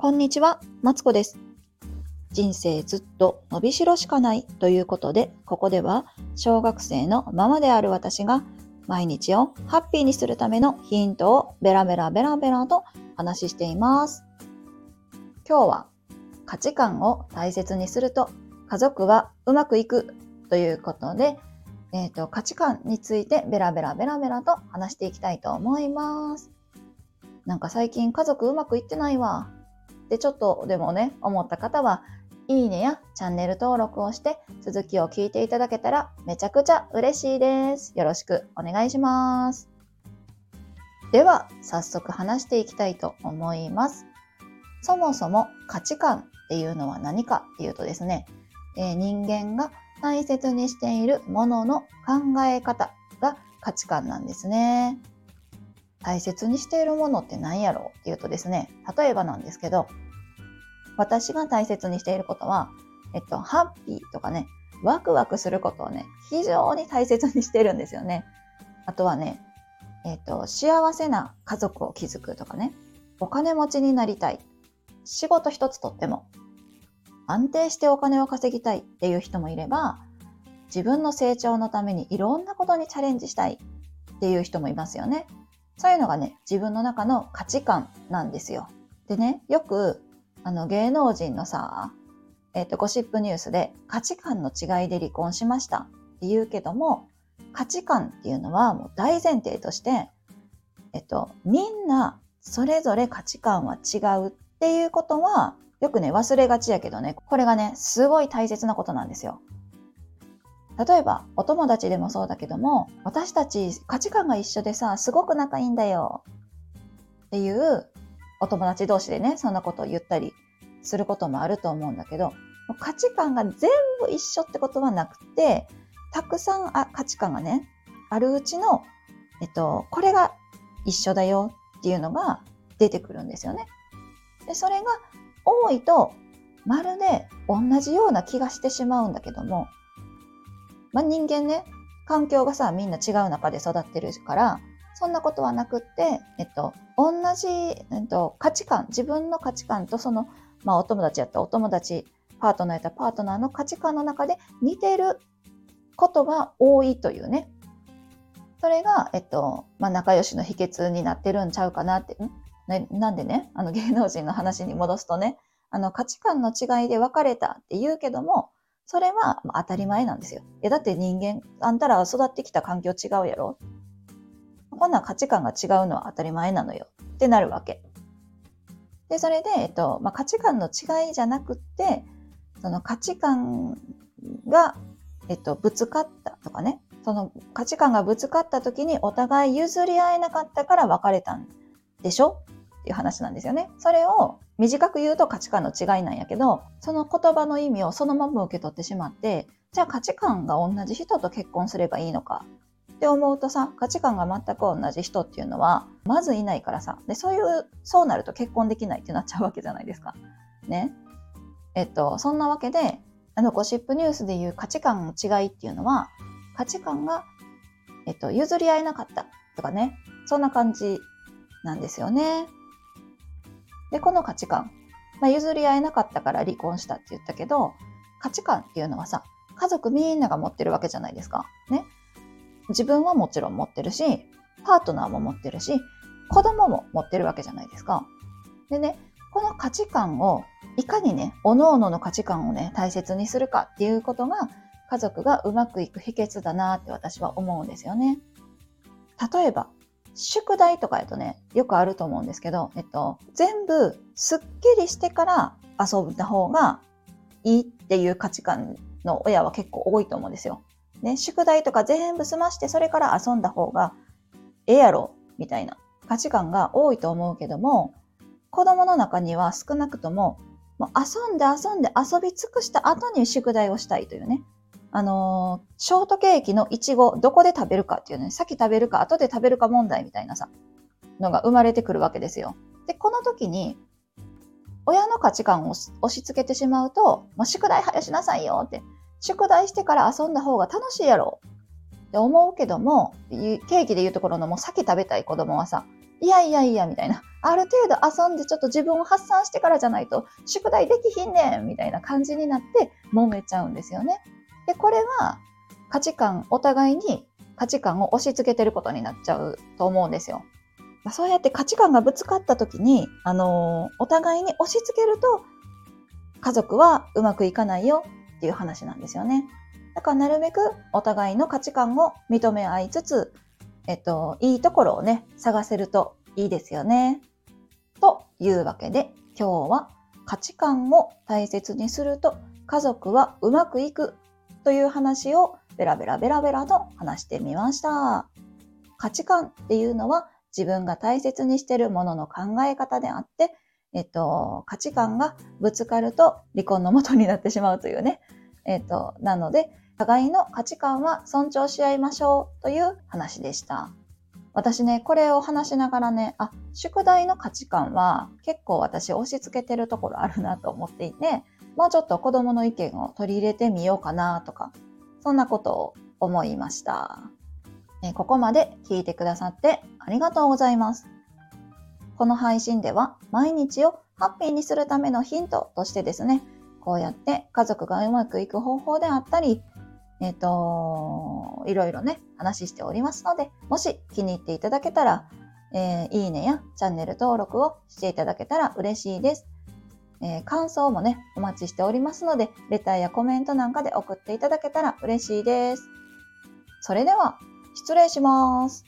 こんにちは、マツコです。人生ずっと伸びしろしかないということで、ここでは小学生のママである私が毎日をハッピーにするためのヒントをベラベラベラベラと話しています。今日は価値観を大切にすると家族はうまくいくということで、えっ、ー、と、価値観についてベラベラベラベラと話していきたいと思います。なんか最近家族うまくいってないわ。ってちょっとでもね、思った方は、いいねやチャンネル登録をして続きを聞いていただけたらめちゃくちゃ嬉しいです。よろしくお願いします。では、早速話していきたいと思います。そもそも価値観っていうのは何かっていうとですね、えー、人間が大切にしているものの考え方が価値観なんですね。大切にしているものって何やろうっていうとですね、例えばなんですけど、私が大切にしていることは、えっと、ハッピーとかね、ワクワクすることをね、非常に大切にしてるんですよね。あとはね、えっと、幸せな家族を築くとかね、お金持ちになりたい。仕事一つとっても、安定してお金を稼ぎたいっていう人もいれば、自分の成長のためにいろんなことにチャレンジしたいっていう人もいますよね。そういうのがね、自分の中の価値観なんですよ。でね、よく、あの、芸能人のさ、えっ、ー、と、ゴシップニュースで価値観の違いで離婚しましたって言うけども、価値観っていうのはもう大前提として、えっと、みんなそれぞれ価値観は違うっていうことは、よくね、忘れがちやけどね、これがね、すごい大切なことなんですよ。例えば、お友達でもそうだけども、私たち価値観が一緒でさ、すごく仲いいんだよっていうお友達同士でね、そんなことを言ったりすることもあると思うんだけど、価値観が全部一緒ってことはなくて、たくさんあ価値観がね、あるうちの、えっと、これが一緒だよっていうのが出てくるんですよね。で、それが多いと、まるで同じような気がしてしまうんだけども、まあ、人間ね、環境がさ、みんな違う中で育ってるから、そんなことはなくって、えっと、同じ、えっと、価値観、自分の価値観とその、まあ、お友達やったお友達、パートナーやったパートナーの価値観の中で似てることが多いというね。それが、えっと、まあ、仲良しの秘訣になってるんちゃうかなって。ん、なんでね、あの芸能人の話に戻すとね、あの価値観の違いで別れたって言うけども、それは当たり前なんですよ。いや、だって人間、あんたら育ってきた環境違うやろ？こんな価値観が違うのは当たり前なのよってなるわけ。で、それで、えっと、まあ、価値観の違いじゃなくって、その価値観が、えっと、ぶつかったとかね、その価値観がぶつかった時にお互い譲り合えなかったから別れたんでしょ？っていう話なんですよね。それを短く言うと価値観の違いなんやけど、その言葉の意味をそのまま受け取ってしまって、じゃあ価値観が同じ人と結婚すればいいのかって思うとさ、価値観が全く同じ人っていうのは、まずいないからさ、で、そういう、そうなると結婚できないってなっちゃうわけじゃないですか。ね。えっと、そんなわけで、あの、ゴシップニュースでいう価値観の違いっていうのは、価値観が、えっと、譲り合えなかったとかね、そんな感じなんですよね。で、この価値観、まあ、譲り合えなかったから離婚したって言ったけど、価値観っていうのはさ、家族みんなが持ってるわけじゃないですか。ね。自分はもちろん持ってるし、パートナーも持ってるし、子供も持ってるわけじゃないですか。でね、この価値観をいかにね、各々の価値観をね、大切にするかっていうことが、家族がうまくいく秘訣だなって私は思うんですよね。例えば、宿題とかやとね、よくあると思うんですけど、えっと、全部すっきりしてから遊んだ方がいいっていう価値観の親は結構多いと思うんですよ。ね、宿題とか全部済ましてそれから遊んだ方がええやろみたいな価値観が多いと思うけども、子供の中には少なくとも、もう遊んで遊んで遊び尽くした後に宿題をしたいというね、あのー、ショートケーキのいちご、どこで食べるかっていうね、先食べるか後で食べるか問題みたいなさ、のが生まれてくるわけですよ。で、この時に、親の価値観を押し付けてしまうと、もう宿題早しなさいよって、宿題してから遊んだ方が楽しいやろうって思うけども、ケーキで言うところのもう先食べたい子供はさ、いやいやいや、みたいな。ある程度遊んでちょっと自分を発散してからじゃないと宿題できひんねんみたいな感じになって揉めちゃうんですよね。で、これは価値観、お互いに価値観を押し付けてることになっちゃうと思うんですよ。そうやって価値観がぶつかった時に、あのー、お互いに押し付けると家族はうまくいかないよっていう話なんですよね。だからなるべくお互いの価値観を認め合いつつ、えっと、いいところをね、探せるといいですよね。というわけで、今日は価値観を大切にすると家族はうまくいくという話をベラベラベラベラと話してみました。価値観っていうのは自分が大切にしているものの考え方であって、えっと、価値観がぶつかると離婚のもとになってしまうというね。えっと、なので、互いの価値観は尊重し合いましょうという話でした。私ね、これを話しながらね、あ、宿題の価値観は結構私押し付けてるところあるなと思っていて、もうちょっと子供の意見を取り入れてみようかなとか、そんなことを思いました。ここまで聞いてくださってありがとうございます。この配信では毎日をハッピーにするためのヒントとしてですね、こうやって家族がうまくいく方法であったり、えっ、ー、と、いろいろね、話しておりますので、もし気に入っていただけたら、えー、いいねやチャンネル登録をしていただけたら嬉しいです。えー、感想もね、お待ちしておりますので、レターやコメントなんかで送っていただけたら嬉しいです。それでは、失礼します。